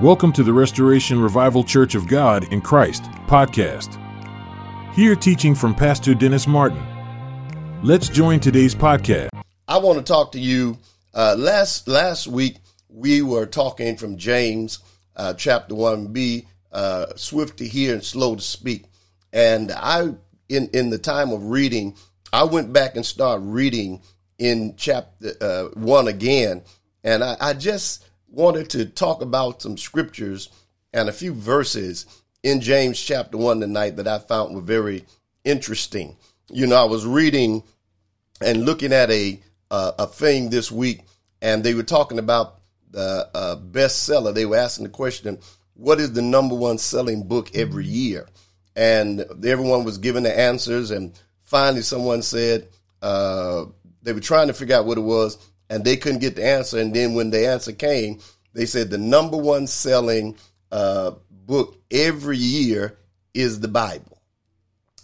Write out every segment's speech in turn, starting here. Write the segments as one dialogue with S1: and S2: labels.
S1: Welcome to the Restoration Revival Church of God in Christ podcast. Here teaching from Pastor Dennis Martin. Let's join today's podcast.
S2: I want to talk to you. Uh, last last week we were talking from James uh, chapter one. Be uh, swift to hear and slow to speak. And I, in in the time of reading, I went back and started reading in chapter uh, one again, and I, I just wanted to talk about some scriptures and a few verses in James chapter 1 tonight that I found were very interesting. You know, I was reading and looking at a uh, a thing this week, and they were talking about the uh, bestseller. They were asking the question, "What is the number one selling book every year?" And everyone was giving the answers, and finally, someone said uh, they were trying to figure out what it was, and they couldn't get the answer. And then when the answer came, they said the number one selling uh, book every year is the Bible.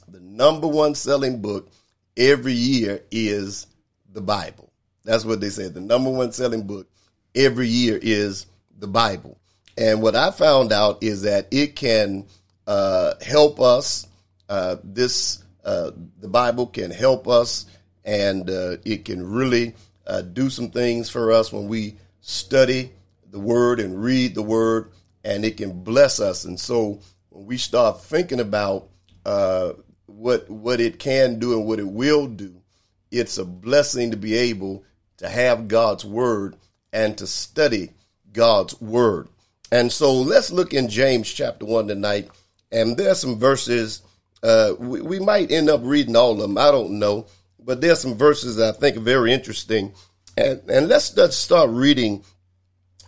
S2: The number one selling book every year is the Bible. That's what they said. The number one selling book every year is the Bible. And what I found out is that it can uh, help us. Uh, this uh, the Bible can help us, and uh, it can really uh, do some things for us when we study the word and read the word, and it can bless us. And so when we start thinking about uh, what what it can do and what it will do, it's a blessing to be able to have God's word and to study God's word. And so let's look in James chapter one tonight, and there's some verses. Uh, we, we might end up reading all of them. I don't know but there's some verses that I think are very interesting. And, and let's, let's start reading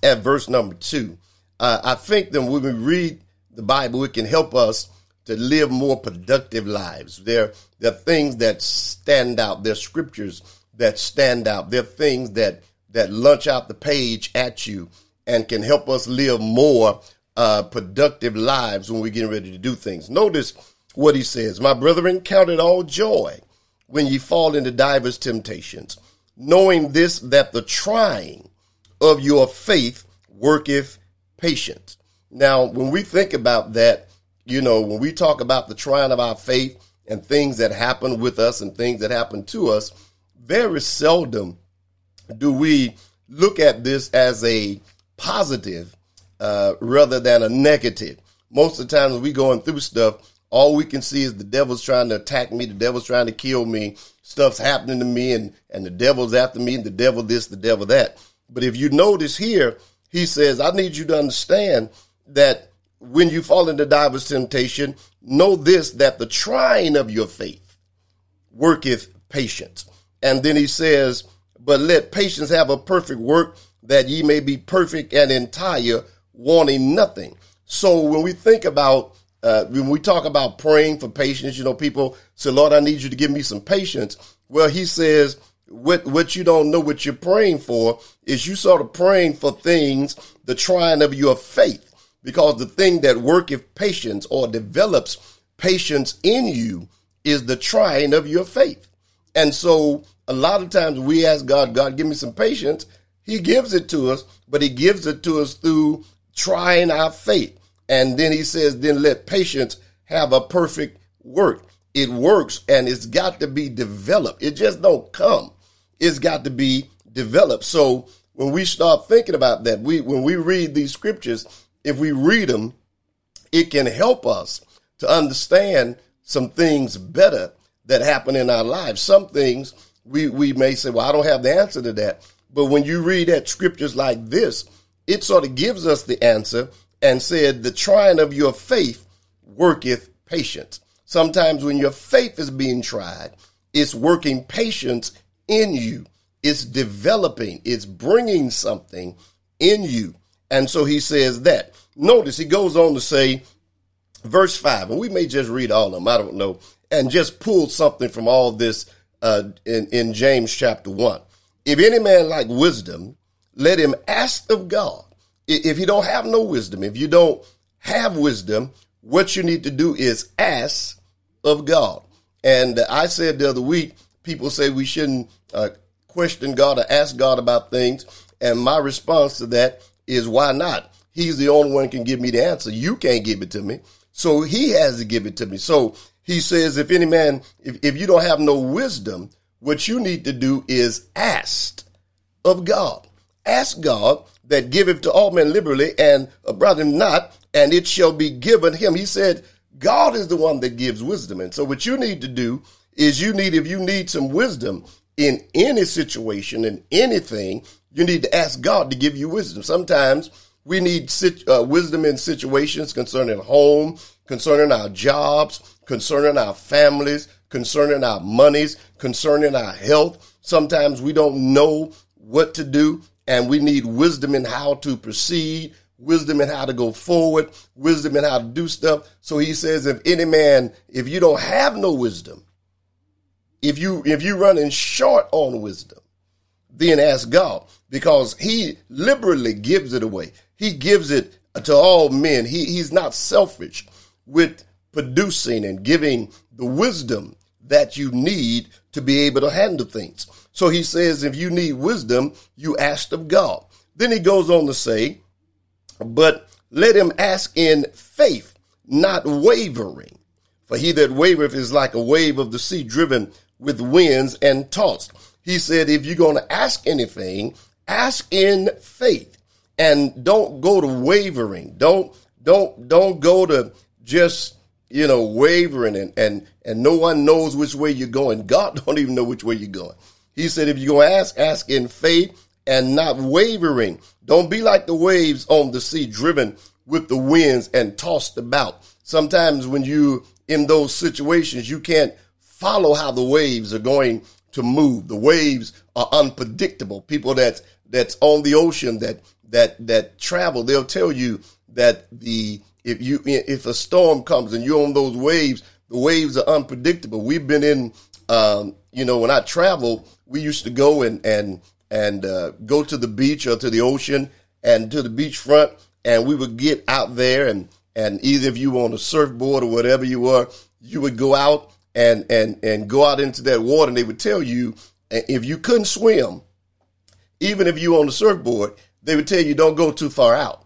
S2: at verse number two. Uh, I think that when we read the Bible, it can help us to live more productive lives. There, there are things that stand out. There are scriptures that stand out. There are things that, that lunch out the page at you and can help us live more uh, productive lives when we're getting ready to do things. Notice what he says. My brethren, count it all joy when ye fall into divers temptations, knowing this that the trying of your faith worketh patience. Now, when we think about that, you know, when we talk about the trying of our faith and things that happen with us and things that happen to us, very seldom do we look at this as a positive uh, rather than a negative. Most of the time, when we going through stuff, all we can see is the devil's trying to attack me, the devil's trying to kill me, stuff's happening to me, and, and the devil's after me, and the devil this, the devil that. But if you notice here, he says, I need you to understand that when you fall into divers temptation, know this, that the trying of your faith worketh patience. And then he says, but let patience have a perfect work that ye may be perfect and entire, wanting nothing. So when we think about uh, when we talk about praying for patience, you know, people say, Lord, I need you to give me some patience. Well, he says, what, what you don't know what you're praying for is you sort of praying for things, the trying of your faith, because the thing that worketh patience or develops patience in you is the trying of your faith. And so a lot of times we ask God, God, give me some patience. He gives it to us, but he gives it to us through trying our faith. And then he says, then let patience have a perfect work. It works and it's got to be developed. It just don't come. It's got to be developed. So when we start thinking about that, we when we read these scriptures, if we read them, it can help us to understand some things better that happen in our lives. Some things we, we may say, well, I don't have the answer to that. But when you read at scriptures like this, it sort of gives us the answer and said, The trying of your faith worketh patience. Sometimes when your faith is being tried, it's working patience in you. It's developing, it's bringing something in you. And so he says that. Notice he goes on to say, verse 5, and we may just read all of them, I don't know, and just pull something from all this uh, in, in James chapter 1. If any man like wisdom, let him ask of God if you don't have no wisdom, if you don't have wisdom, what you need to do is ask of God. And I said the other week, people say we shouldn't uh, question God or ask God about things. And my response to that is why not? He's the only one can give me the answer. You can't give it to me. So he has to give it to me. So he says, if any man, if, if you don't have no wisdom, what you need to do is ask of God. Ask God that giveth to all men liberally and a brother not, and it shall be given him. He said, God is the one that gives wisdom. And so what you need to do is you need, if you need some wisdom in any situation, in anything, you need to ask God to give you wisdom. Sometimes we need uh, wisdom in situations concerning home, concerning our jobs, concerning our families, concerning our monies, concerning our health. Sometimes we don't know what to do and we need wisdom in how to proceed, wisdom in how to go forward, wisdom in how to do stuff. So he says, if any man, if you don't have no wisdom, if you if you're running short on wisdom, then ask God because He liberally gives it away. He gives it to all men. He, he's not selfish with producing and giving the wisdom that you need to be able to handle things. So he says, if you need wisdom, you ask of God. Then he goes on to say, but let him ask in faith, not wavering. For he that wavereth is like a wave of the sea driven with winds and tossed. He said, if you're going to ask anything, ask in faith and don't go to wavering. Don't, don't, don't go to just, you know, wavering and, and, and no one knows which way you're going. God don't even know which way you're going. He said, if going to ask, ask in faith and not wavering. Don't be like the waves on the sea driven with the winds and tossed about. Sometimes when you in those situations, you can't follow how the waves are going to move. The waves are unpredictable. People that's that's on the ocean that that that travel, they'll tell you that the if you if a storm comes and you're on those waves, the waves are unpredictable. We've been in um, you know, when I travel, we used to go and and and uh, go to the beach or to the ocean and to the beachfront, and we would get out there and and either if you were on a surfboard or whatever you were, you would go out and and and go out into that water, and they would tell you if you couldn't swim, even if you were on the surfboard, they would tell you don't go too far out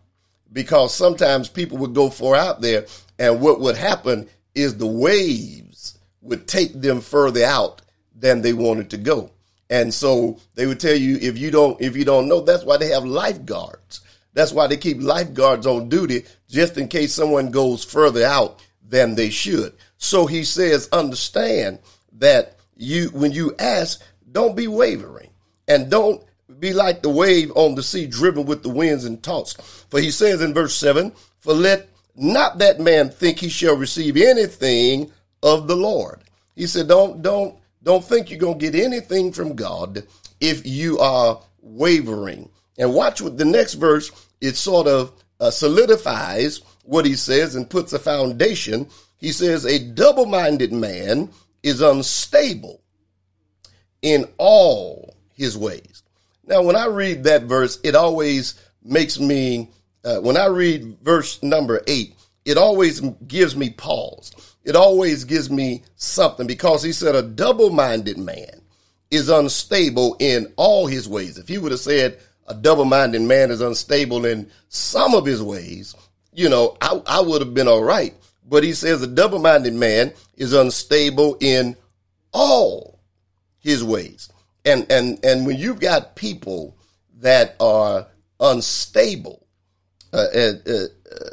S2: because sometimes people would go far out there, and what would happen is the waves would take them further out than they wanted to go. And so they would tell you if you don't if you don't know, that's why they have lifeguards. That's why they keep lifeguards on duty just in case someone goes further out than they should. So he says, understand that you when you ask, don't be wavering and don't be like the wave on the sea driven with the winds and tossed. For he says in verse 7, For let not that man think he shall receive anything of the Lord. He said, Don't don't don't think you're going to get anything from God if you are wavering. And watch what the next verse, it sort of uh, solidifies what he says and puts a foundation. He says, A double minded man is unstable in all his ways. Now, when I read that verse, it always makes me, uh, when I read verse number eight, it always gives me pause it always gives me something because he said a double minded man is unstable in all his ways. If he would have said a double minded man is unstable in some of his ways, you know, I, I would have been all right. But he says a double minded man is unstable in all his ways. And, and, and when you've got people that are unstable, uh, uh, uh,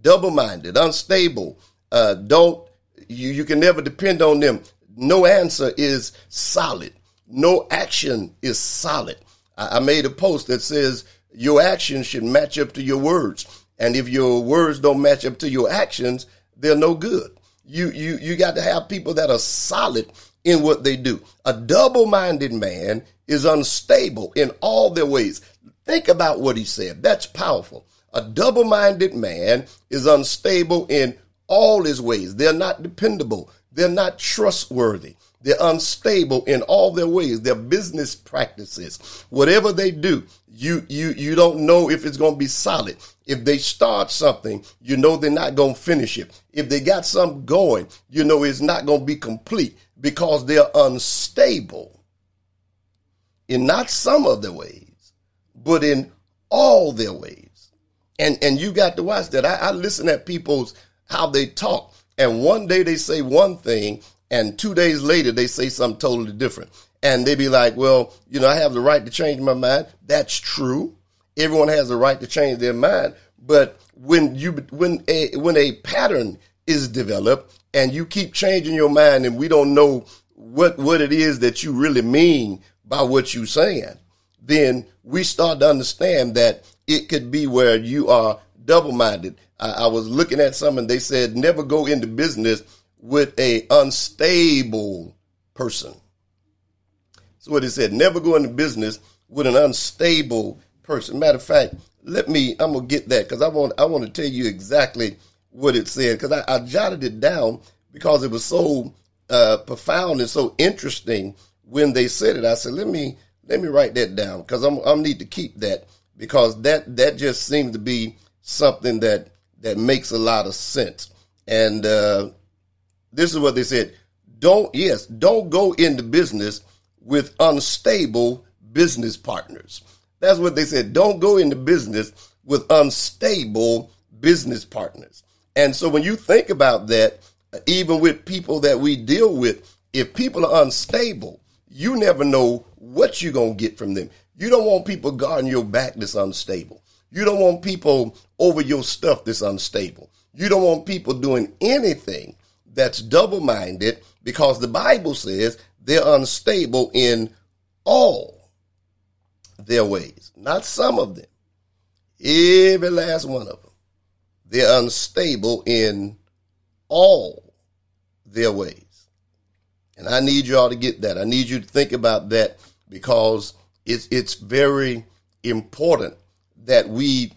S2: double minded, unstable, uh, don't you, you can never depend on them. No answer is solid. No action is solid. I, I made a post that says your actions should match up to your words. And if your words don't match up to your actions, they're no good. You, you, you got to have people that are solid in what they do. A double minded man is unstable in all their ways. Think about what he said. That's powerful. A double minded man is unstable in all his ways. They're not dependable. They're not trustworthy. They're unstable in all their ways, their business practices. Whatever they do, you you you don't know if it's going to be solid. If they start something, you know they're not going to finish it. If they got something going, you know it's not going to be complete because they're unstable in not some of their ways, but in all their ways. And and you got to watch that. I, I listen at people's how they talk. And one day they say one thing, and two days later they say something totally different. And they be like, well, you know, I have the right to change my mind. That's true. Everyone has the right to change their mind. But when you when a when a pattern is developed and you keep changing your mind and we don't know what what it is that you really mean by what you're saying, then we start to understand that it could be where you are double minded. I, I was looking at some and they said never go into business with a unstable person. So what it said, never go into business with an unstable person. Matter of fact, let me I'm gonna get that because I want I want to tell you exactly what it said because I, I, jotted it down because it was so uh, profound and so interesting when they said it. I said, let me let me write that down because I'm I need to keep that because that that just seems to be something that that makes a lot of sense. And uh, this is what they said: don't yes, don't go into business with unstable business partners. That's what they said. Don't go into business with unstable business partners. And so when you think about that, even with people that we deal with, if people are unstable, you never know what you're going to get from them. You don't want people guarding your back that's unstable. You don't want people over your stuff that's unstable. You don't want people doing anything that's double minded because the Bible says they're unstable in all their ways, not some of them, every last one of them. They're unstable in all their ways. And I need y'all to get that. I need you to think about that because it's it's very important that we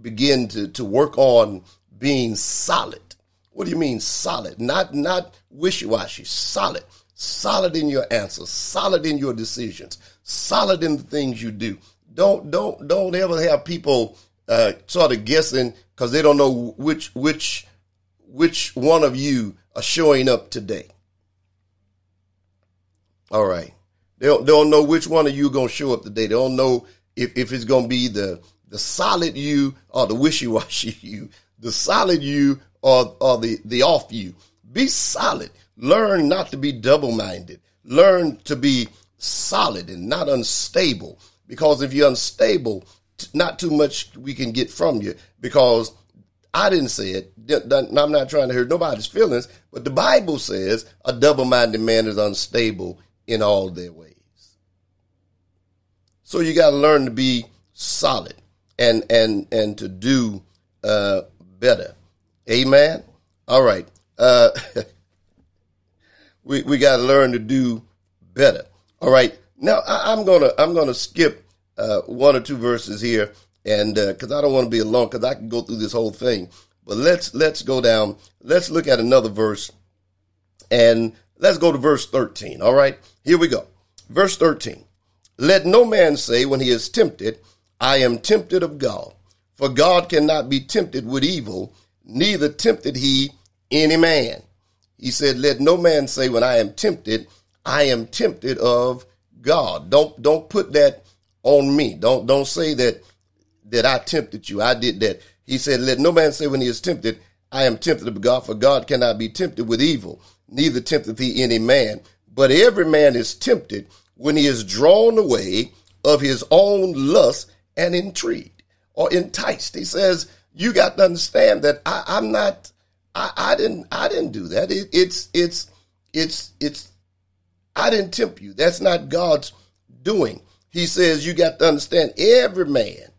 S2: begin to, to work on being solid. What do you mean solid? Not not wishy-washy, solid. Solid in your answers, solid in your decisions, solid in the things you do. Don't don't don't ever have people uh, sort of guessing because they don't know which which which one of you are showing up today. All right. They don't, they don't know which one of you going to show up today. They don't know if, if it's going to be the, the solid you or the wishy-washy you, the solid you or, or the, the off you. Be solid. Learn not to be double-minded. Learn to be solid and not unstable. Because if you're unstable, not too much we can get from you because I didn't say it. I'm not trying to hurt nobody's feelings, but the Bible says a double minded man is unstable in all their ways. So you got to learn to be solid and and and to do uh, better. Amen. All right. Uh, we we got to learn to do better. All right. Now I, am gonna I'm gonna skip uh, one or two verses here, and because uh, I don't want to be alone, because I can go through this whole thing. But let's let's go down. Let's look at another verse, and let's go to verse 13. All right, here we go. Verse 13. Let no man say when he is tempted, I am tempted of God. For God cannot be tempted with evil, neither tempted he any man. He said, Let no man say when I am tempted, I am tempted of God. Don't don't put that on me. Don't don't say that that I tempted you. I did that. He said, Let no man say when he is tempted, I am tempted of God, for God cannot be tempted with evil, neither tempteth he any man. But every man is tempted when he is drawn away of his own lust and intrigued or enticed. He says, You got to understand that I, am not I, I, didn't I didn't do that. It, it's it's it's it's I didn't tempt you. That's not God's doing he says you got to understand every man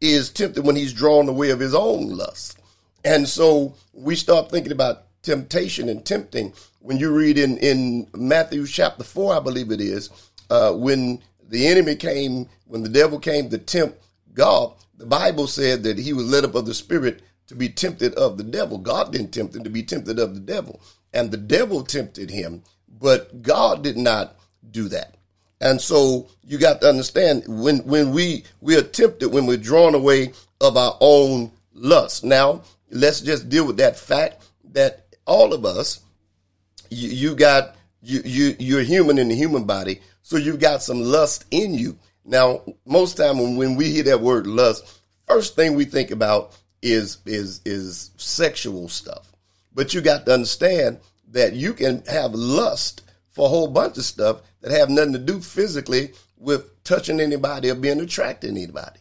S2: is tempted when he's drawn away of his own lust. And so we start thinking about temptation and tempting. When you read in, in Matthew chapter 4, I believe it is, uh, when the enemy came, when the devil came to tempt God, the Bible said that he was led up of the Spirit to be tempted of the devil. God didn't tempt him to be tempted of the devil. And the devil tempted him, but God did not do that. And so you got to understand when when we we are tempted when we're drawn away of our own lust. Now let's just deal with that fact that all of us, you, you got you you you're human in the human body, so you've got some lust in you. Now most time when, when we hear that word lust, first thing we think about is is is sexual stuff. But you got to understand that you can have lust for a whole bunch of stuff that have nothing to do physically with touching anybody or being attracted to anybody.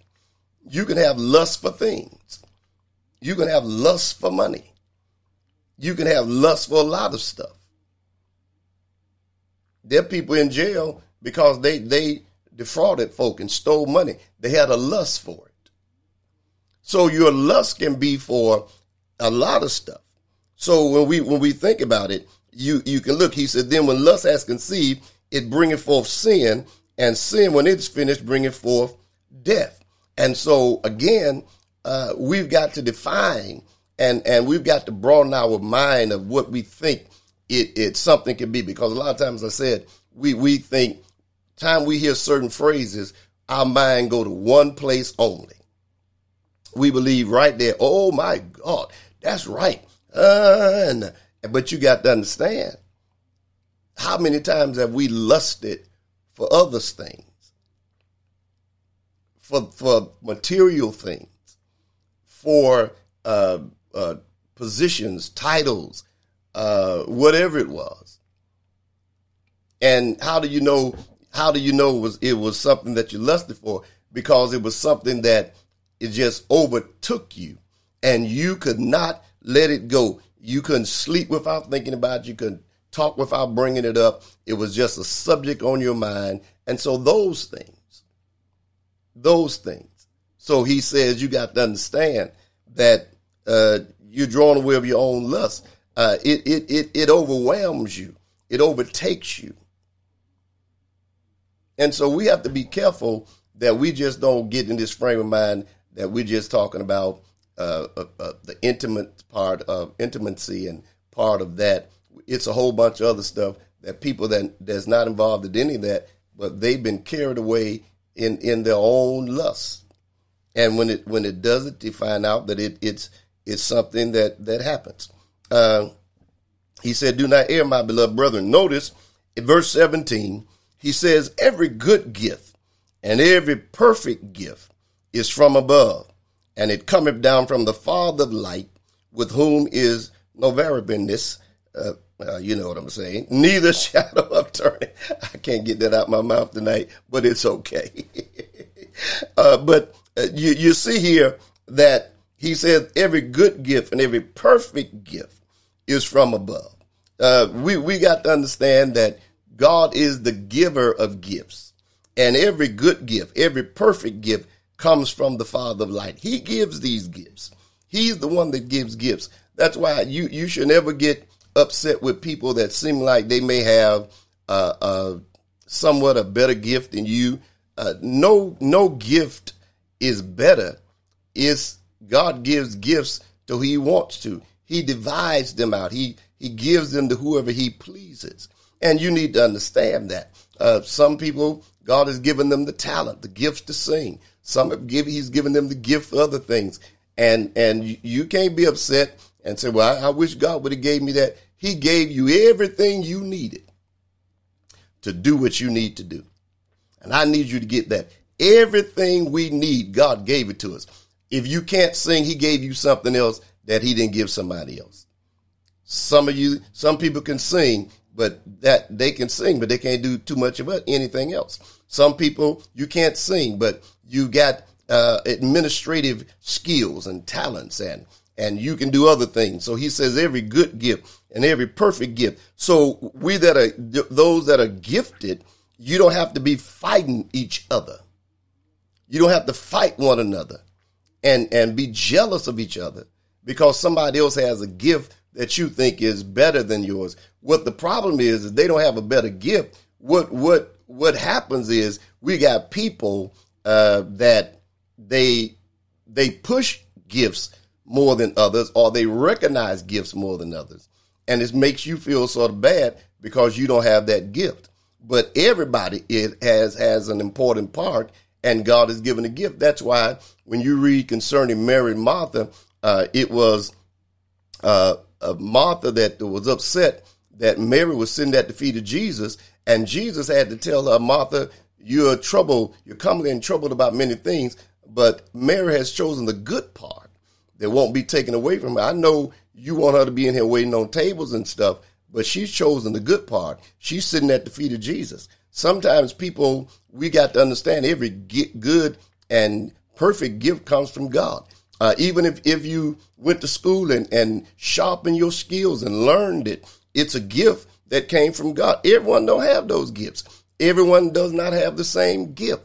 S2: You can have lust for things. You can have lust for money. You can have lust for a lot of stuff. There are people in jail because they they defrauded folk and stole money. They had a lust for it. So your lust can be for a lot of stuff. So when we when we think about it, you you can look. He said, then when lust has conceived, it bringeth forth sin, and sin when it's finished bringeth forth death. And so again, uh, we've got to define and and we've got to broaden our mind of what we think it, it something can be because a lot of times I said we we think time we hear certain phrases our mind go to one place only we believe right there oh my god that's right uh, and, but you got to understand how many times have we lusted for other things for for material things for uh, uh, positions, titles, uh, whatever it was. And how do you know? How do you know it was it was something that you lusted for? Because it was something that it just overtook you, and you could not let it go. You couldn't sleep without thinking about it. You couldn't talk without bringing it up. It was just a subject on your mind, and so those things, those things. So he says you got to understand that uh, you're drawn away of your own lust. Uh, it, it, it, it overwhelms you. It overtakes you. And so we have to be careful that we just don't get in this frame of mind that we're just talking about uh, uh, uh, the intimate part of intimacy and part of that. It's a whole bunch of other stuff that people that that's not involved in any of that, but they've been carried away in in their own lust. And when it when it does it, you find out that it it's it's something that that happens. Uh, he said, "Do not err, my beloved brethren." Notice in verse seventeen, he says, "Every good gift and every perfect gift is from above, and it cometh down from the Father of light, with whom is no variableness." Uh, uh, you know what I'm saying. Neither shadow of turning. I can't get that out my mouth tonight, but it's okay. uh, but uh, you, you see here that he says every good gift and every perfect gift is from above. Uh, we, we got to understand that God is the giver of gifts. And every good gift, every perfect gift comes from the Father of light. He gives these gifts. He's the one that gives gifts. That's why you, you should never get upset with people that seem like they may have uh, uh, somewhat a better gift than you. Uh, no, no gift is better. Is God gives gifts to who he wants to. He divides them out. He he gives them to whoever he pleases. And you need to understand that. Uh, some people, God has given them the talent, the gifts to sing. Some have given, he's given them the gift for other things. And and you, you can't be upset and say, well, I, I wish God would have gave me that. He gave you everything you needed to do what you need to do. And I need you to get that. Everything we need, God gave it to us. If you can't sing, he gave you something else that he didn't give somebody else. Some of you, some people can sing, but that they can sing, but they can't do too much of anything else. Some people you can't sing, but you got uh, administrative skills and talents, and and you can do other things. So he says every good gift and every perfect gift. So we that are those that are gifted, you don't have to be fighting each other. You don't have to fight one another and and be jealous of each other because somebody else has a gift that you think is better than yours. What the problem is is they don't have a better gift. What what what happens is we got people uh, that they they push gifts more than others, or they recognize gifts more than others, and it makes you feel sort of bad because you don't have that gift. But everybody it has has an important part and God has given a gift. That's why when you read concerning Mary and Martha, uh, it was uh, Martha that was upset that Mary was sitting at the feet of Jesus, and Jesus had to tell her, Martha, you're troubled, you're coming in troubled about many things, but Mary has chosen the good part that won't be taken away from her. I know you want her to be in here waiting on tables and stuff, but she's chosen the good part. She's sitting at the feet of Jesus. Sometimes people, we got to understand every good and perfect gift comes from God. Uh, even if, if you went to school and, and sharpened your skills and learned it, it's a gift that came from God. Everyone don't have those gifts. Everyone does not have the same gift.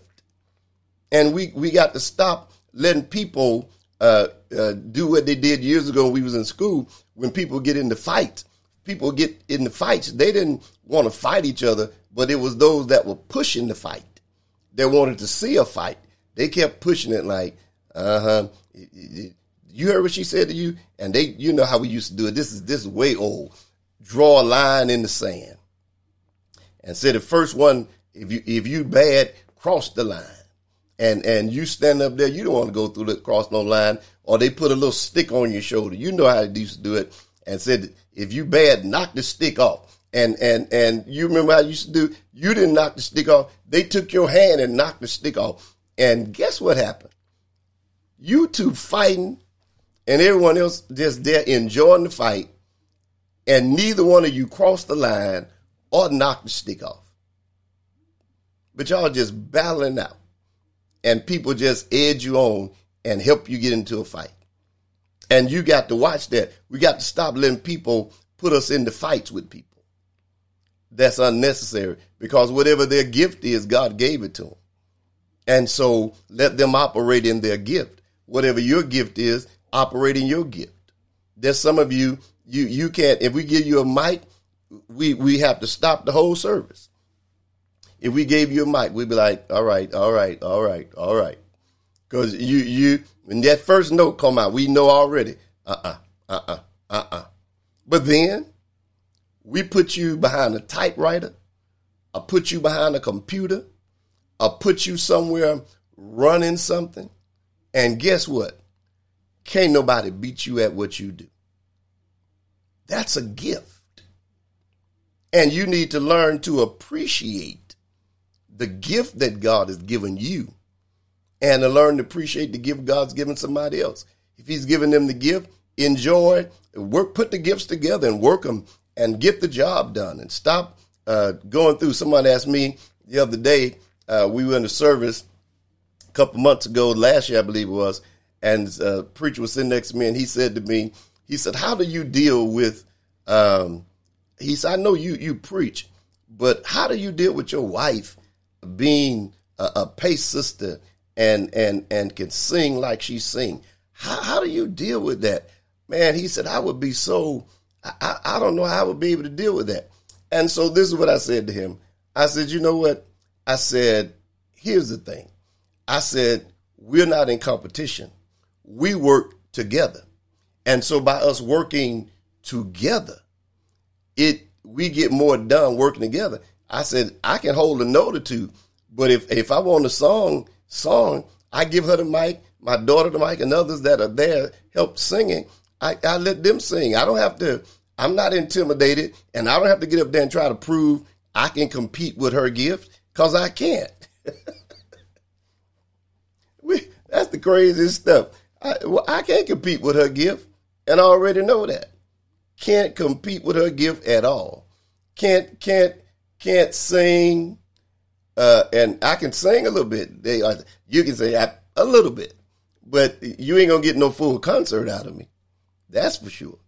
S2: And we, we got to stop letting people uh, uh, do what they did years ago when we was in school. When people get into fights, people get into fights. They didn't want to fight each other, but it was those that were pushing the fight. They wanted to see a fight. They kept pushing it like, uh huh. You heard what she said to you, and they, you know how we used to do it. This is this is way old. Draw a line in the sand, and say the first one, if you if you bad, cross the line, and and you stand up there, you don't want to go through the cross no line, or they put a little stick on your shoulder. You know how they used to do it, and said if you bad, knock the stick off. And and and you remember how you used to do? You didn't knock the stick off. They took your hand and knocked the stick off. And guess what happened? You two fighting, and everyone else just there enjoying the fight, and neither one of you cross the line or knock the stick off. But y'all just battling out, and people just edge you on and help you get into a fight. And you got to watch that. We got to stop letting people put us into fights with people. That's unnecessary because whatever their gift is, God gave it to them. And so let them operate in their gift. Whatever your gift is, operate in your gift. There's some of you, you you can't, if we give you a mic, we we have to stop the whole service. If we gave you a mic, we'd be like, all right, all right, all right, all right. Because you you when that first note come out, we know already, uh-uh, uh-uh, uh-uh. But then we put you behind a typewriter, I put you behind a computer, I put you somewhere running something, and guess what? Can't nobody beat you at what you do. That's a gift. And you need to learn to appreciate the gift that God has given you and to learn to appreciate the gift God's given somebody else. If He's given them the gift, enjoy, work, put the gifts together and work them and get the job done and stop uh, going through. Someone asked me the other day, uh, we were in the service a couple months ago, last year I believe it was, and a uh, preacher was sitting next to me, and he said to me, he said, "How do you deal with?" Um, he said, "I know you you preach, but how do you deal with your wife being a, a pace sister and and and can sing like she sing? How, how do you deal with that?" Man, he said, "I would be so." I, I don't know how I would be able to deal with that. And so this is what I said to him. I said, you know what? I said, here's the thing. I said, we're not in competition. We work together. And so by us working together, it we get more done working together. I said, I can hold a note or two, but if if I want a song, song, I give her the mic, my daughter the mic, and others that are there help singing. I, I let them sing. I don't have to, I'm not intimidated, and I don't have to get up there and try to prove I can compete with her gift because I can't. that's the craziest stuff. I, well, I can't compete with her gift, and I already know that. Can't compete with her gift at all. Can't can't can't sing, uh, and I can sing a little bit. They, uh, you can say I, a little bit, but you ain't gonna get no full concert out of me. That's for sure.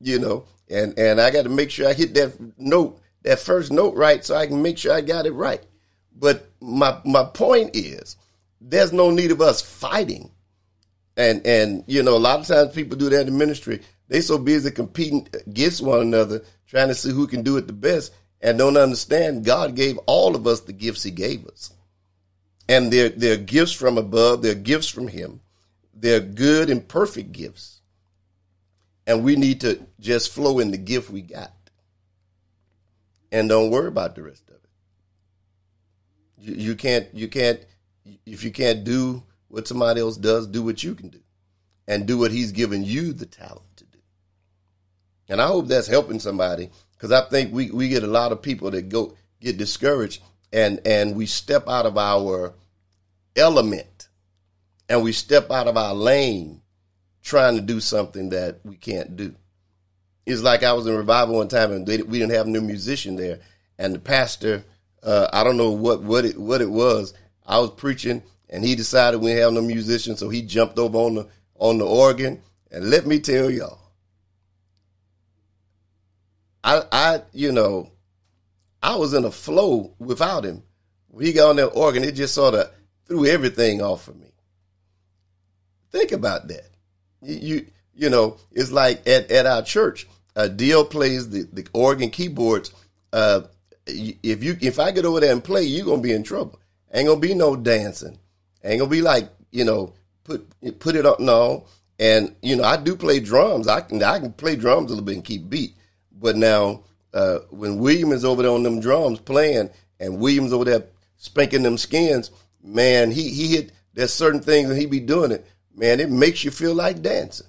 S2: You know, and and I got to make sure I hit that note that first note right so I can make sure I got it right. But my my point is there's no need of us fighting. And and you know, a lot of times people do that in ministry. They so busy competing against one another, trying to see who can do it the best, and don't understand God gave all of us the gifts He gave us. And they're they're gifts from above, they're gifts from Him. They're good and perfect gifts. And we need to just flow in the gift we got and don't worry about the rest of it. You, you can't you can't if you can't do what somebody else does, do what you can do, and do what He's given you the talent to do. And I hope that's helping somebody because I think we we get a lot of people that go get discouraged and and we step out of our element and we step out of our lane trying to do something that we can't do. It's like I was in revival one time and they, we didn't have a new musician there, and the pastor, uh, I don't know what what it what it was. I was preaching and he decided we didn't have no musician, so he jumped over on the on the organ. And let me tell y'all, I I you know, I was in a flow without him. When he got on that organ, it just sort of threw everything off of me. Think about that. You you, you know, it's like at, at our church, uh, Dio plays the, the organ keyboards. Uh, if you if I get over there and play, you're gonna be in trouble. Ain't gonna be no dancing. Ain't gonna be like you know put put it up. No, and you know I do play drums. I can I can play drums a little bit and keep beat. But now uh, when William is over there on them drums playing, and William's over there spanking them skins, man, he he hit. There's certain things and he be doing it. Man, it makes you feel like dancing.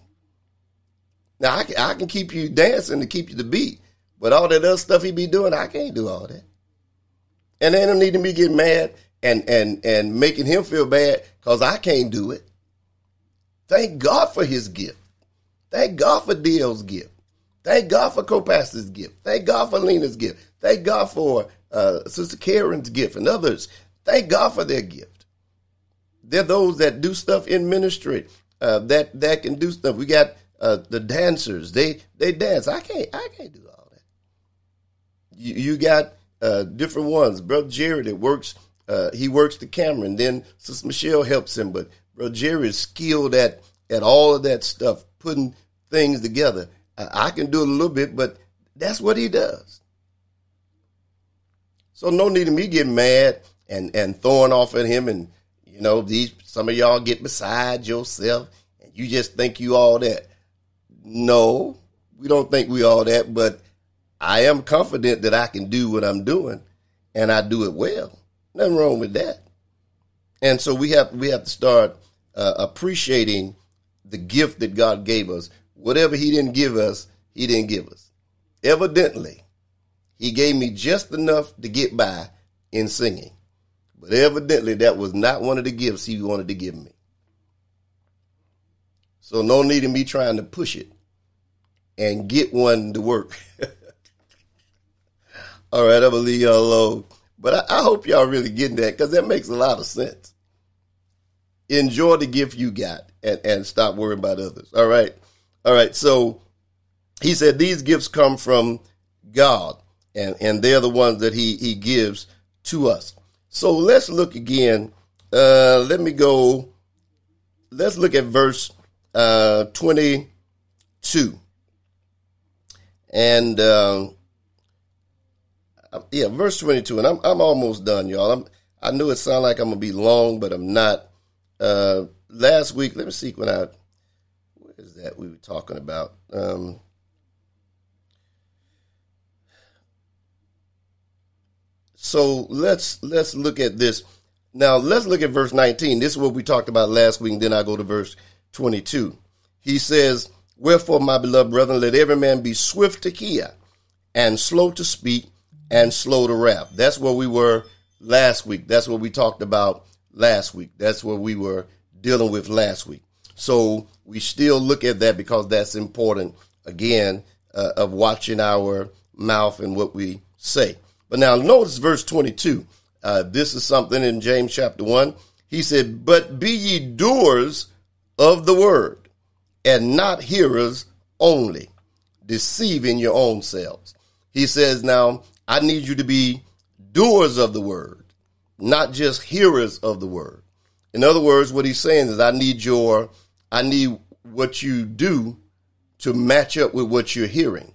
S2: Now I can, I can keep you dancing to keep you the beat, but all that other stuff he be doing, I can't do all that. And they don't need to be getting mad and and and making him feel bad because I can't do it. Thank God for his gift. Thank God for Dale's gift. Thank God for co-pastor's gift. Thank God for Lena's gift. Thank God for uh, Sister Karen's gift and others. Thank God for their gift. They're those that do stuff in ministry uh, that that can do stuff. We got uh, the dancers. They they dance. I can't I can't do all that. You, you got uh, different ones. Brother Jerry that works uh, he works the camera, and then Sister Michelle helps him. But Brother Jerry is skilled at at all of that stuff, putting things together. I, I can do it a little bit, but that's what he does. So no need of me getting mad and and throwing off at him, and you know these some of y'all get beside yourself, and you just think you all that. No, we don't think we all that, but I am confident that I can do what I'm doing, and I do it well. Nothing wrong with that. And so we have we have to start uh, appreciating the gift that God gave us. Whatever He didn't give us, He didn't give us. Evidently, He gave me just enough to get by in singing. But evidently, that was not one of the gifts He wanted to give me. So no need in me trying to push it and get one to work. All right, I'm gonna leave y'all alone. But I, I hope y'all really getting that because that makes a lot of sense. Enjoy the gift you got and, and stop worrying about others. All right. All right. So he said these gifts come from God and, and they're the ones that he, he gives to us. So let's look again. Uh, let me go. Let's look at verse uh, 22. And um, yeah, verse 22, and I'm I'm almost done, y'all. I'm I knew it sounded like I'm gonna be long, but I'm not. Uh, last week, let me see when I what is that we were talking about. Um, so let's let's look at this now. Let's look at verse 19. This is what we talked about last week. And then I go to verse 22. He says, "Wherefore, my beloved brethren, let every man be swift to hear, and slow to speak." And slow to rap. That's where we were last week. That's what we talked about last week. That's what we were dealing with last week. So we still look at that because that's important, again, uh, of watching our mouth and what we say. But now notice verse 22. Uh, this is something in James chapter 1. He said, But be ye doers of the word, and not hearers only, deceiving your own selves. He says, Now, I need you to be doers of the word, not just hearers of the word. In other words, what he's saying is I need your I need what you do to match up with what you're hearing.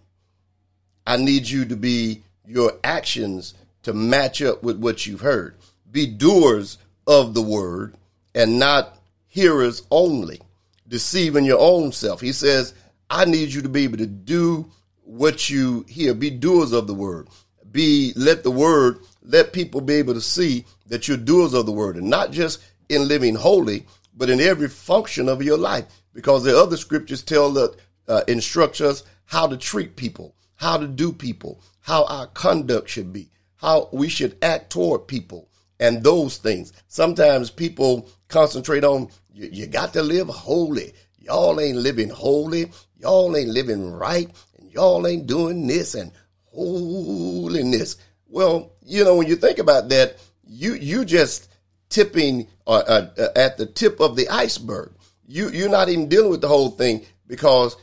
S2: I need you to be your actions to match up with what you've heard. Be doers of the word and not hearers only, deceiving your own self. He says, I need you to be able to do what you hear, be doers of the word be let the word let people be able to see that you're doers of the word and not just in living holy but in every function of your life. Because the other scriptures tell that uh, instruct us how to treat people how to do people how our conduct should be how we should act toward people and those things. Sometimes people concentrate on you, you got to live holy. Y'all ain't living holy, y'all ain't living right, and y'all ain't doing this and holiness. Well, you know, when you think about that, you you just tipping uh, uh, uh, at the tip of the iceberg. You you're not even dealing with the whole thing because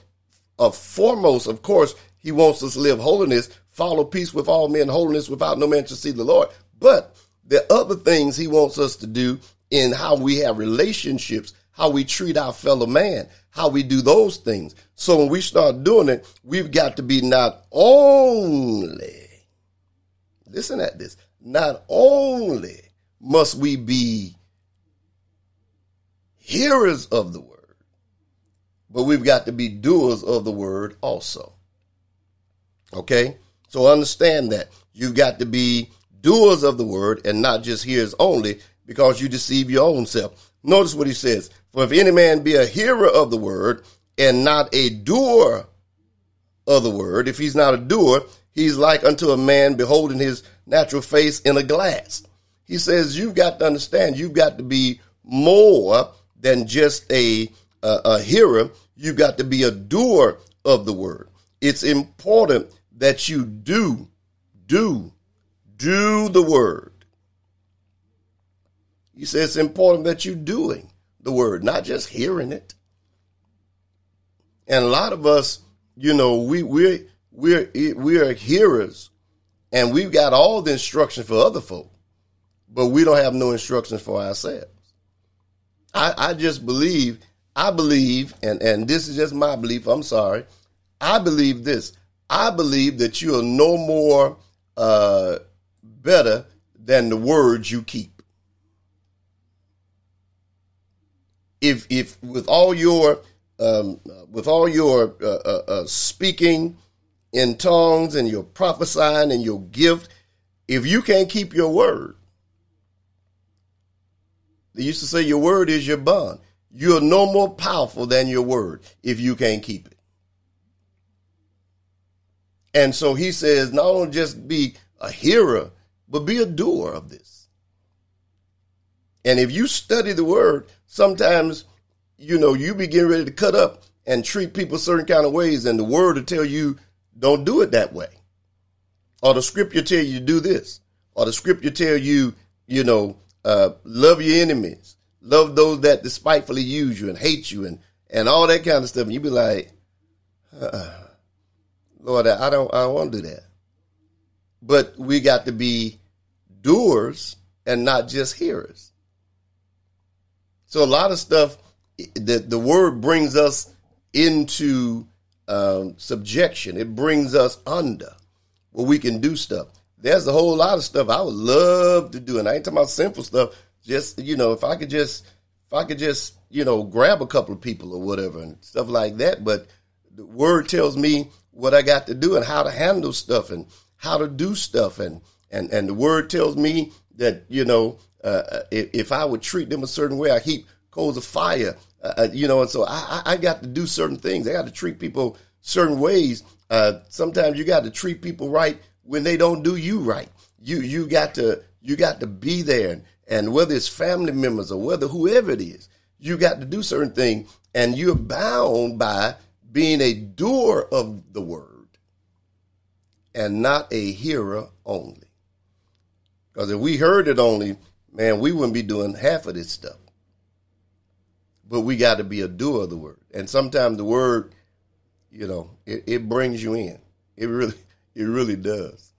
S2: of foremost, of course, he wants us to live holiness, follow peace with all men, holiness without no man to see the Lord. But are other things he wants us to do in how we have relationships, how we treat our fellow man, how we do those things. So when we start doing it, we've got to be not only, listen at this, not only must we be hearers of the word, but we've got to be doers of the word also. Okay? So understand that. You've got to be doers of the word and not just hearers only because you deceive your own self. Notice what he says. For if any man be a hearer of the word and not a doer of the word, if he's not a doer, he's like unto a man beholding his natural face in a glass. He says you've got to understand, you've got to be more than just a, a, a hearer. You've got to be a doer of the word. It's important that you do, do, do the word. He says it's important that you're doing the word, not just hearing it. And a lot of us, you know, we we're we're we're hearers, and we've got all the instructions for other folk, but we don't have no instructions for ourselves. I, I just believe, I believe, and and this is just my belief. I'm sorry, I believe this. I believe that you are no more uh, better than the words you keep. If if with all your um, with all your uh, uh, uh, speaking in tongues and your prophesying and your gift, if you can't keep your word, they used to say your word is your bond. You're no more powerful than your word if you can't keep it. And so he says, not only just be a hearer, but be a doer of this. And if you study the word, sometimes, you know, you be getting ready to cut up and treat people certain kind of ways, and the word will tell you, don't do it that way. Or the scripture tell you do this. Or the scripture tell you, you know, uh, love your enemies, love those that despitefully use you and hate you and, and all that kind of stuff. And you be like, uh, Lord, I don't, I don't want to do that. But we got to be doers and not just hearers. So a lot of stuff that the word brings us into um, subjection. It brings us under where we can do stuff. There's a whole lot of stuff I would love to do, and I ain't talking about simple stuff. Just you know, if I could just, if I could just, you know, grab a couple of people or whatever and stuff like that. But the word tells me what I got to do and how to handle stuff and how to do stuff, and and and the word tells me that you know uh, if, if, I would treat them a certain way, I heap coals of fire, uh, uh, you know, and so I, I, got to do certain things. I got to treat people certain ways. Uh, sometimes you got to treat people right when they don't do you right. You you got to you got to be there, and, and whether it's family members or whether whoever it is, you got to do certain things, and you're bound by being a doer of the word and not a hearer only. Because if we heard it only, man, we wouldn't be doing half of this stuff. But we got to be a doer of the word. And sometimes the word, you know, it, it brings you in. It really, it really does.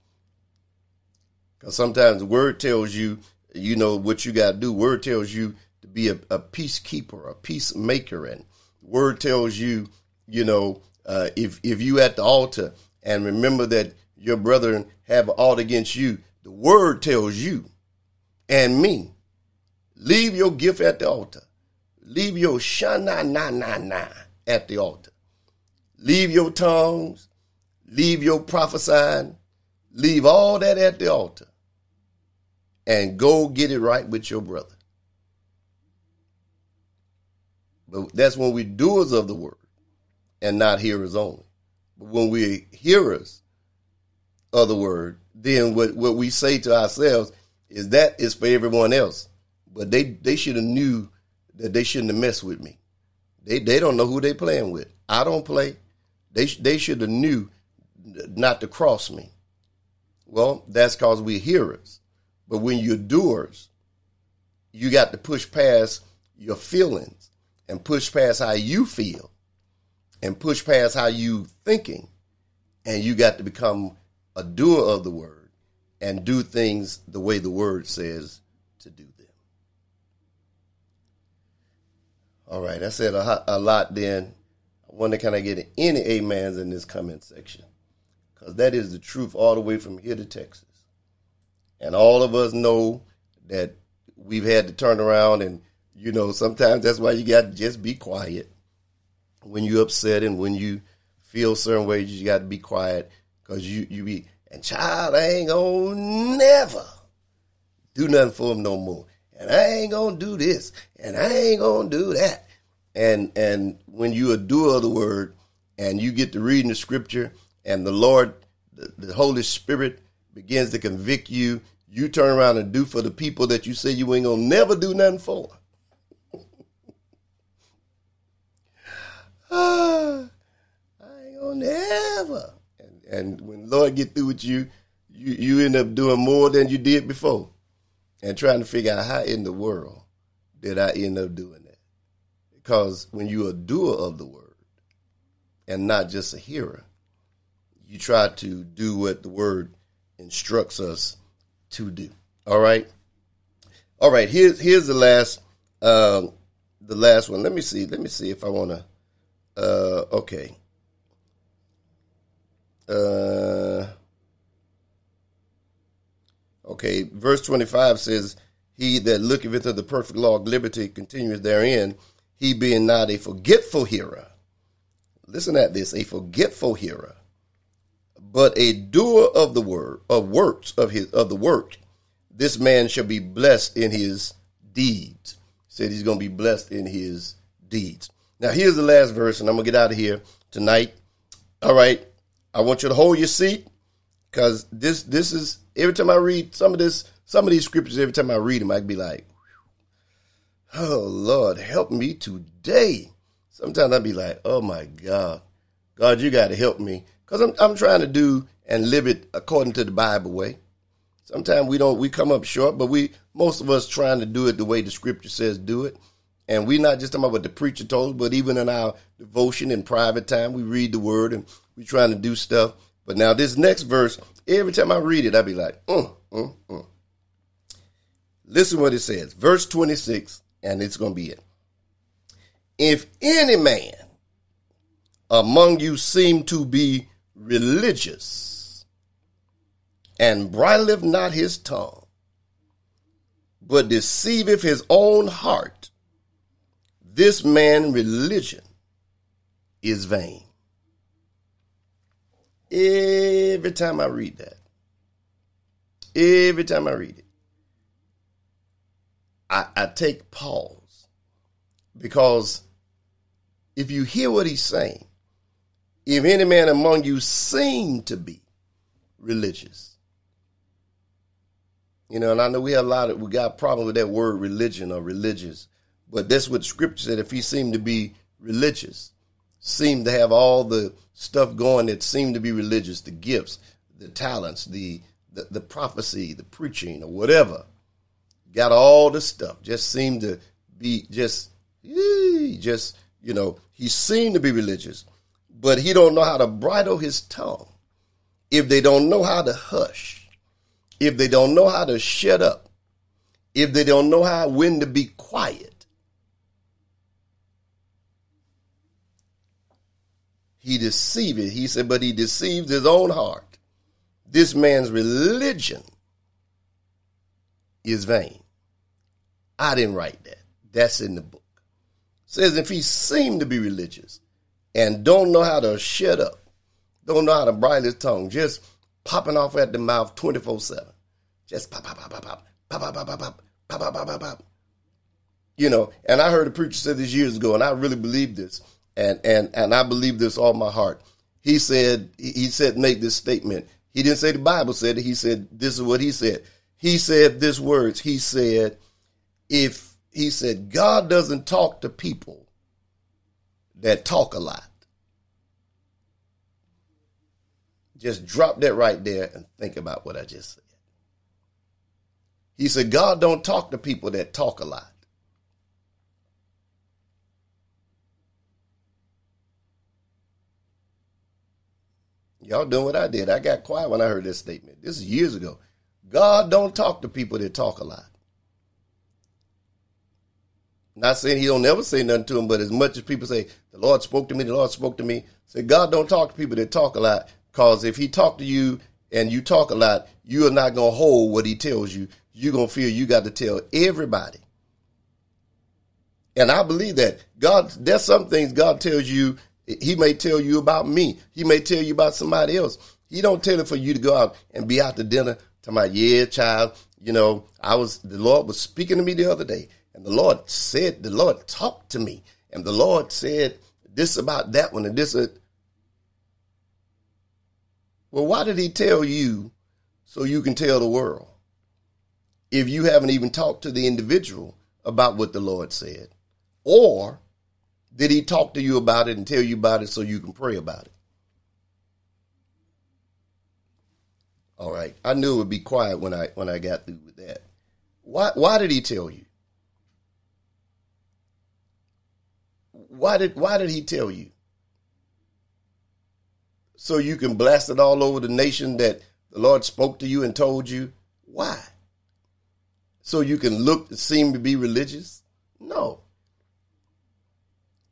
S2: Because sometimes the word tells you, you know, what you got to do. Word tells you to be a, a peacekeeper, a peacemaker. And word tells you, you know, uh, if, if you at the altar and remember that your brethren have aught against you, the word tells you and me, leave your gift at the altar. Leave your shana na na na at the altar. Leave your tongues. Leave your prophesying. Leave all that at the altar. And go get it right with your brother. But that's when we doers of the word and not hearers only. But when we hearers of the word, then what, what we say to ourselves is that is for everyone else. But they, they should have knew that they shouldn't have messed with me. They they don't know who they playing with. I don't play. They they should have knew not to cross me. Well, that's because we're hearers. But when you're doers, you got to push past your feelings and push past how you feel and push past how you thinking. And you got to become a doer of the word and do things the way the word says to do them. All right, I said a, a lot then. I wonder can I get any amens in this comment section? Because that is the truth all the way from here to Texas. And all of us know that we've had to turn around and, you know, sometimes that's why you got to just be quiet. When you're upset and when you feel certain ways, you got to be quiet because you, you be, and child, I ain't gonna never do nothing for him no more. And I ain't gonna do this, and I ain't gonna do that. And and when you a doer of the word, and you get to reading the scripture, and the Lord, the, the Holy Spirit begins to convict you, you turn around and do for the people that you say you ain't gonna never do nothing for. ah, I ain't gonna never. And, when Lord get through with you, you you end up doing more than you did before, and trying to figure out how in the world did I end up doing that? Because when you're a doer of the word and not just a hearer, you try to do what the word instructs us to do. All right. All right. Here's here's the last um, the last one. Let me see. Let me see if I want to. Uh, okay. Uh, okay. Verse twenty five says, "He that looketh into the perfect law of liberty continues therein, he being not a forgetful hearer." Listen at this: a forgetful hearer but a doer of the word of works of his of the work this man shall be blessed in his deeds said he's going to be blessed in his deeds now here's the last verse and i'm going to get out of here tonight all right i want you to hold your seat because this this is every time i read some of this some of these scriptures every time i read them i'd be like oh lord help me today sometimes i'd be like oh my god god you got to help me because I'm, I'm trying to do and live it according to the Bible way. Sometimes we don't we come up short, but we most of us trying to do it the way the scripture says do it. And we're not just talking about what the preacher told us, but even in our devotion in private time, we read the word and we're trying to do stuff. But now this next verse, every time I read it, I be like, mm, mm, mm. Listen what it says. Verse 26, and it's going to be it. If any man among you seem to be religious and bridleth not his tongue, but deceiveth his own heart, this man religion is vain. Every time I read that, every time I read it, I, I take pause because if you hear what he's saying, if any man among you seem to be religious. You know, and I know we have a lot of we got a problem with that word religion or religious, but that's what scripture said. If he seemed to be religious, seemed to have all the stuff going that seemed to be religious, the gifts, the talents, the the, the prophecy, the preaching, or whatever, got all the stuff. Just seemed to be just, just you know, he seemed to be religious but he don't know how to bridle his tongue. If they don't know how to hush, if they don't know how to shut up, if they don't know how when to be quiet, he deceived. He said, but he deceived his own heart. This man's religion is vain. I didn't write that. That's in the book. It says if he seemed to be religious, and don't know how to shut up, don't know how to bridle his tongue, just popping off at the mouth 24 7. Just pop, pop, pop, pop, pop, pop, pop, pop, pop, pop, pop, pop, pop, pop. You know, and I heard a preacher say this years ago, and I really believe this, and and and I believe this all my heart. He said, he said, make this statement. He didn't say the Bible said it. He said, this is what he said. He said these words. He said, if he said God doesn't talk to people that talk a lot. Just drop that right there and think about what I just said. He said, God don't talk to people that talk a lot. Y'all doing what I did. I got quiet when I heard this statement. This is years ago. God don't talk to people that talk a lot. Not saying he don't never say nothing to them, but as much as people say, the Lord spoke to me, the Lord spoke to me, say God don't talk to people that talk a lot. Because if he talk to you and you talk a lot, you are not going to hold what he tells you. You're going to feel you got to tell everybody. And I believe that God, there's some things God tells you, he may tell you about me. He may tell you about somebody else. He don't tell it for you to go out and be out to dinner to my yeah, child. You know, I was, the Lord was speaking to me the other day and the Lord said, the Lord talked to me. And the Lord said this about that one and this. Uh, well, why did he tell you so you can tell the world? If you haven't even talked to the individual about what the Lord said. Or did he talk to you about it and tell you about it so you can pray about it? All right. I knew it would be quiet when I when I got through with that. Why why did he tell you? Why did why did he tell you? So you can blast it all over the nation that the Lord spoke to you and told you? Why? So you can look and seem to be religious? No.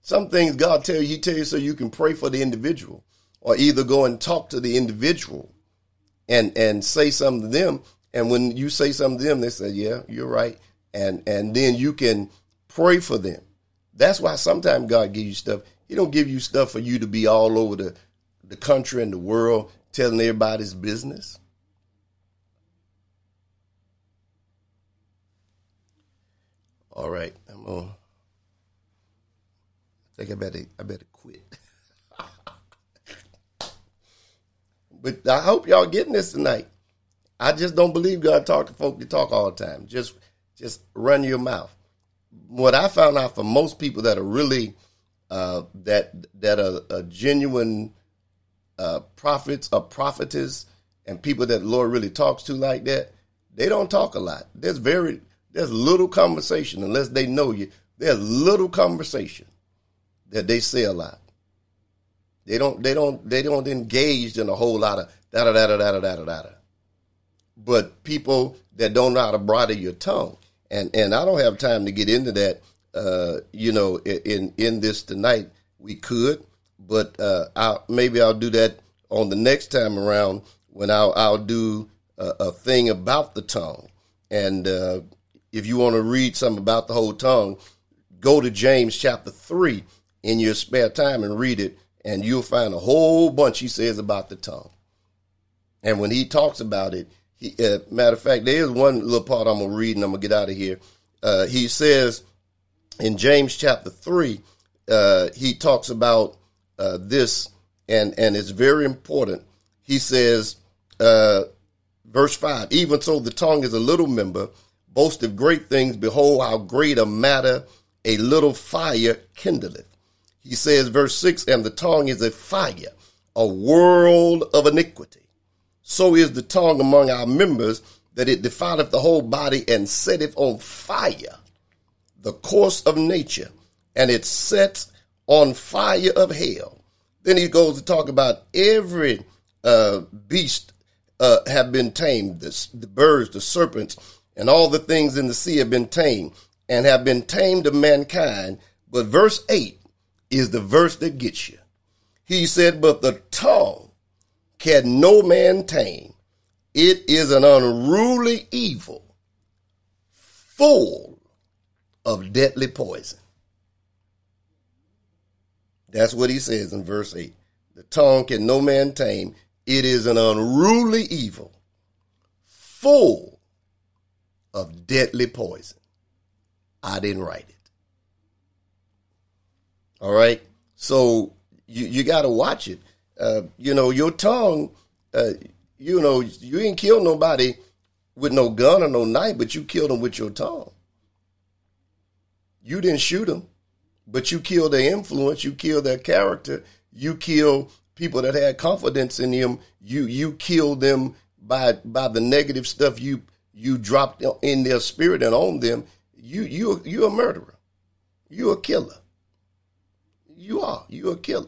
S2: Some things God tell you, he tell you so you can pray for the individual or either go and talk to the individual and and say something to them and when you say something to them they say yeah you're right and and then you can pray for them that's why sometimes God gives you stuff. He don't give you stuff for you to be all over the, the country and the world telling everybody's business. All right, I'm on. I think I better I better quit. but I hope y'all getting this tonight. I just don't believe God talk to folk to talk all the time. Just just run your mouth what I found out for most people that are really uh, that that are, are genuine uh, prophets or prophetess and people that the Lord really talks to like that, they don't talk a lot. There's very there's little conversation unless they know you. There's little conversation that they say a lot. They don't they don't they don't engage in a whole lot of da da da da da da da da. But people that don't know how to bridle your tongue, and and I don't have time to get into that. Uh, you know, in in this tonight we could, but uh, I'll, maybe I'll do that on the next time around when I'll I'll do a, a thing about the tongue. And uh, if you want to read something about the whole tongue, go to James chapter three in your spare time and read it, and you'll find a whole bunch he says about the tongue. And when he talks about it, he, uh, matter of fact, there is one little part I'm gonna read, and I'm gonna get out of here. Uh, he says in James chapter three, uh, he talks about uh, this, and and it's very important. He says, uh, verse five: Even so, the tongue is a little member, boast of great things. Behold, how great a matter a little fire kindleth. He says, verse six: And the tongue is a fire, a world of iniquity so is the tongue among our members that it defileth the whole body and setteth on fire the course of nature, and it sets on fire of hell. Then he goes to talk about every uh, beast uh, have been tamed, the, the birds, the serpents, and all the things in the sea have been tamed and have been tamed of mankind. But verse 8 is the verse that gets you. He said, But the tongue can no man tame. It is an unruly evil, full of deadly poison. That's what he says in verse 8. The tongue can no man tame. It is an unruly evil, full of deadly poison. I didn't write it. All right. So you, you got to watch it. Uh, you know, your tongue, uh, you know, you ain't killed nobody with no gun or no knife, but you killed them with your tongue. You didn't shoot them, but you killed their influence, you killed their character, you kill people that had confidence in them, you you kill them by by the negative stuff you you dropped in their spirit and on them, you you you're a murderer. You're a killer. You are. You're a killer.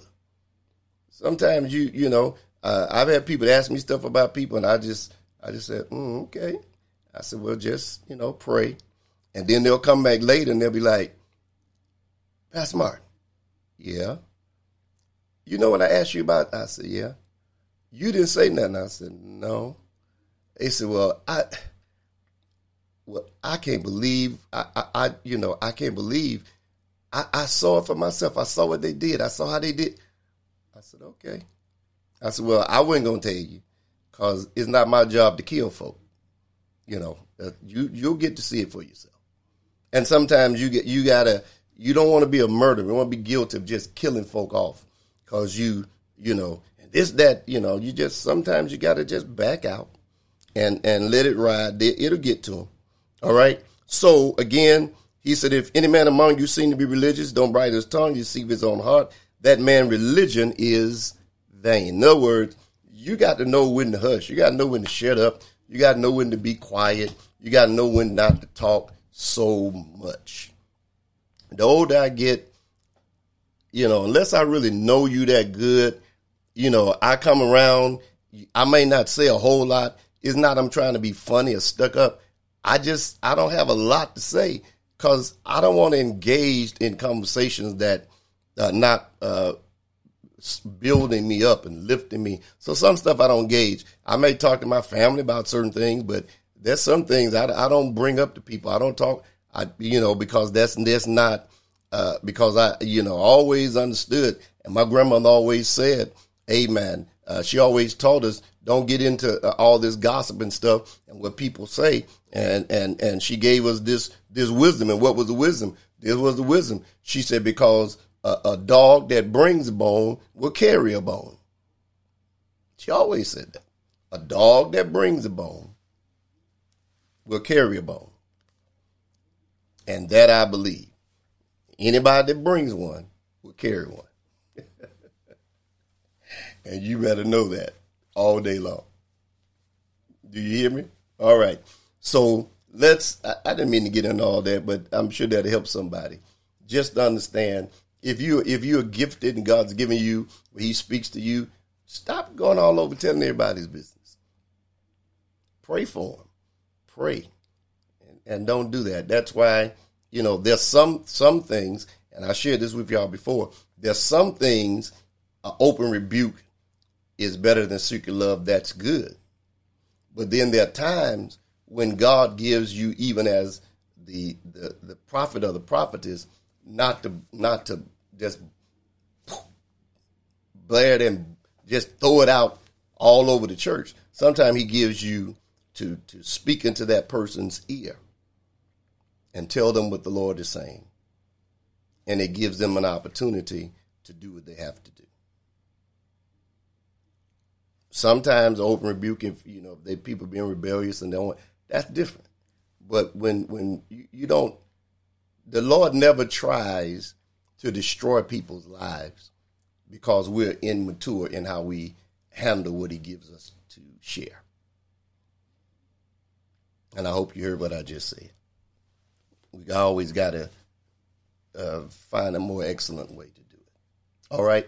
S2: Sometimes you you know, uh, I've had people ask me stuff about people and I just I just said, mm, okay. I said, well, just, you know, pray. And then they'll come back later and they'll be like, Pastor Martin, yeah. You know what I asked you about? I said, yeah. You didn't say nothing. I said, no. They said, well, I, well, I can't believe, I, I, I you know, I can't believe I, I saw it for myself. I saw what they did. I saw how they did. I said, okay. I said, well, I wasn't to tell you because it's not my job to kill folk. You know, uh, you you'll get to see it for yourself. And sometimes you get you gotta you don't want to be a murderer. You want to be guilty of just killing folk off because you you know this that you know you just sometimes you gotta just back out and and let it ride. It'll get to them. All right. So again, he said, if any man among you seem to be religious, don't bridle his tongue, you deceive his own heart. That man religion is vain. In other words, you got to know when to hush. You got to know when to shut up. You got to know when to be quiet. You got to know when not to talk so much. The older I get, you know, unless I really know you that good, you know, I come around, I may not say a whole lot. It's not I'm trying to be funny or stuck up. I just, I don't have a lot to say because I don't want to engage in conversations that are not uh, building me up and lifting me. So some stuff I don't engage. I may talk to my family about certain things, but there's some things I, I don't bring up to people. I don't talk, I you know, because that's that's not uh, because I you know always understood, and my grandmother always said, "Amen." Uh, she always told us, "Don't get into uh, all this gossip and stuff and what people say." And and and she gave us this this wisdom. And what was the wisdom? This was the wisdom. She said because a, a dog that brings a bone will carry a bone. She always said that. A dog that brings a bone will carry a bone. And that I believe. Anybody that brings one will carry one. and you better know that all day long. Do you hear me? All right. So let's, I, I didn't mean to get into all that, but I'm sure that'll help somebody. Just understand if you if you're gifted and God's given you, He speaks to you, stop going all over telling everybody's business. Pray for them, pray, and, and don't do that. That's why you know there's some some things, and I shared this with y'all before. There's some things, an open rebuke is better than secret love. That's good, but then there are times when God gives you, even as the the, the prophet or the prophetess not to not to just blare it and just throw it out all over the church. Sometimes he gives you to to speak into that person's ear and tell them what the Lord is saying. And it gives them an opportunity to do what they have to do. Sometimes open rebuke, if you know, they people being rebellious and they don't, that's different. But when when you, you don't the Lord never tries to destroy people's lives because we're immature in how we handle what He gives us to share. And I hope you heard what I just said. We always got to uh, find a more excellent way to do it. All right.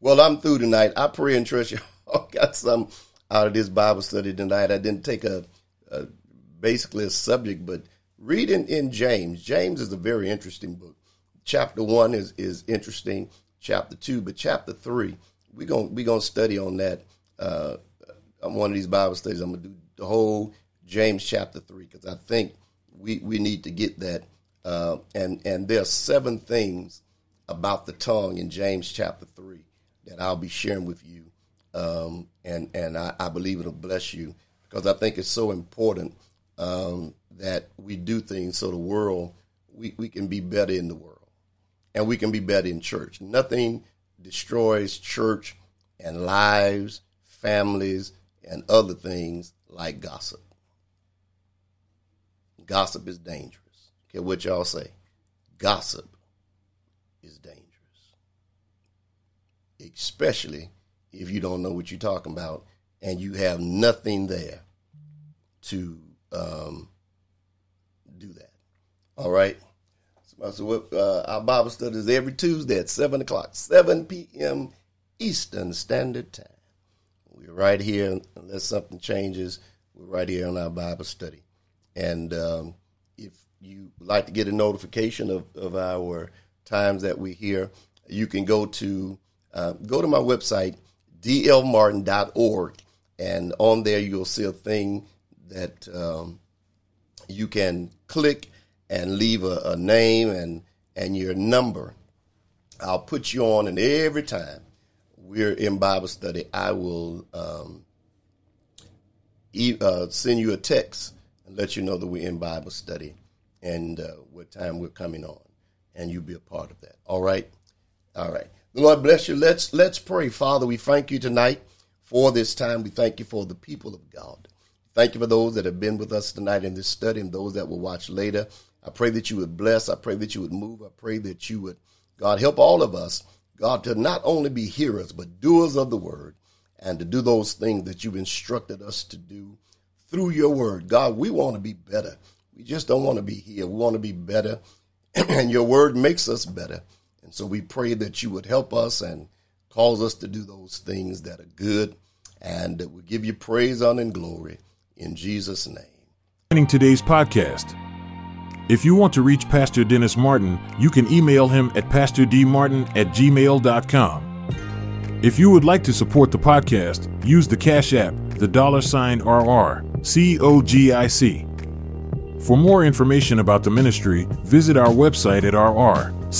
S2: Well, I'm through tonight. I pray and trust y'all got some out of this Bible study tonight. I didn't take a, a basically a subject, but read in, James. James is a very interesting book. Chapter one is is interesting. Chapter two, but chapter three, we're gonna we gonna study on that uh, on one of these Bible studies. I'm gonna do the whole James chapter three because I think we we need to get that. Uh, and and there are seven things about the tongue in James chapter three that I'll be sharing with you. Um, and and I, I, believe it'll bless you because I think it's so important um, that we do things so the world we, we can be better in the world and we can be better in church. Nothing destroys church and lives, families, and other things like gossip. Gossip is dangerous. Okay, what y'all say? Gossip is dangerous, especially if you don't know what you're talking about and you have nothing there to um, do that. All right. So uh, our Bible study is every Tuesday at 7 o'clock, 7 p.m. Eastern Standard Time. We're right here, unless something changes, we're right here on our Bible study. And um, if you like to get a notification of, of our times that we're here, you can go to uh, go to my website, dlmartin.org, and on there you'll see a thing that um, you can click and leave a, a, name and and your number. I'll put you on, and every time we're in Bible study, I will um, e- uh, send you a text and let you know that we're in Bible study and uh, what time we're coming on, and you'll be a part of that. All right, all right. The Lord bless you. Let's let's pray, Father. We thank you tonight for this time. We thank you for the people of God. Thank you for those that have been with us tonight in this study and those that will watch later. I pray that you would bless. I pray that you would move. I pray that you would, God, help all of us, God, to not only be hearers, but doers of the word and to do those things that you've instructed us to do through your word. God, we want to be better. We just don't want to be here. We want to be better. and your word makes us better. And so we pray that you would help us and cause us to do those things that are good and that will give you praise, honor, and glory in Jesus' name.
S1: Today's podcast. If you want to reach Pastor Dennis Martin, you can email him at pastordmartin at gmail.com. If you would like to support the podcast, use the Cash App, the dollar sign RR, COGIC. For more information about the ministry, visit our website at rrcogic.com.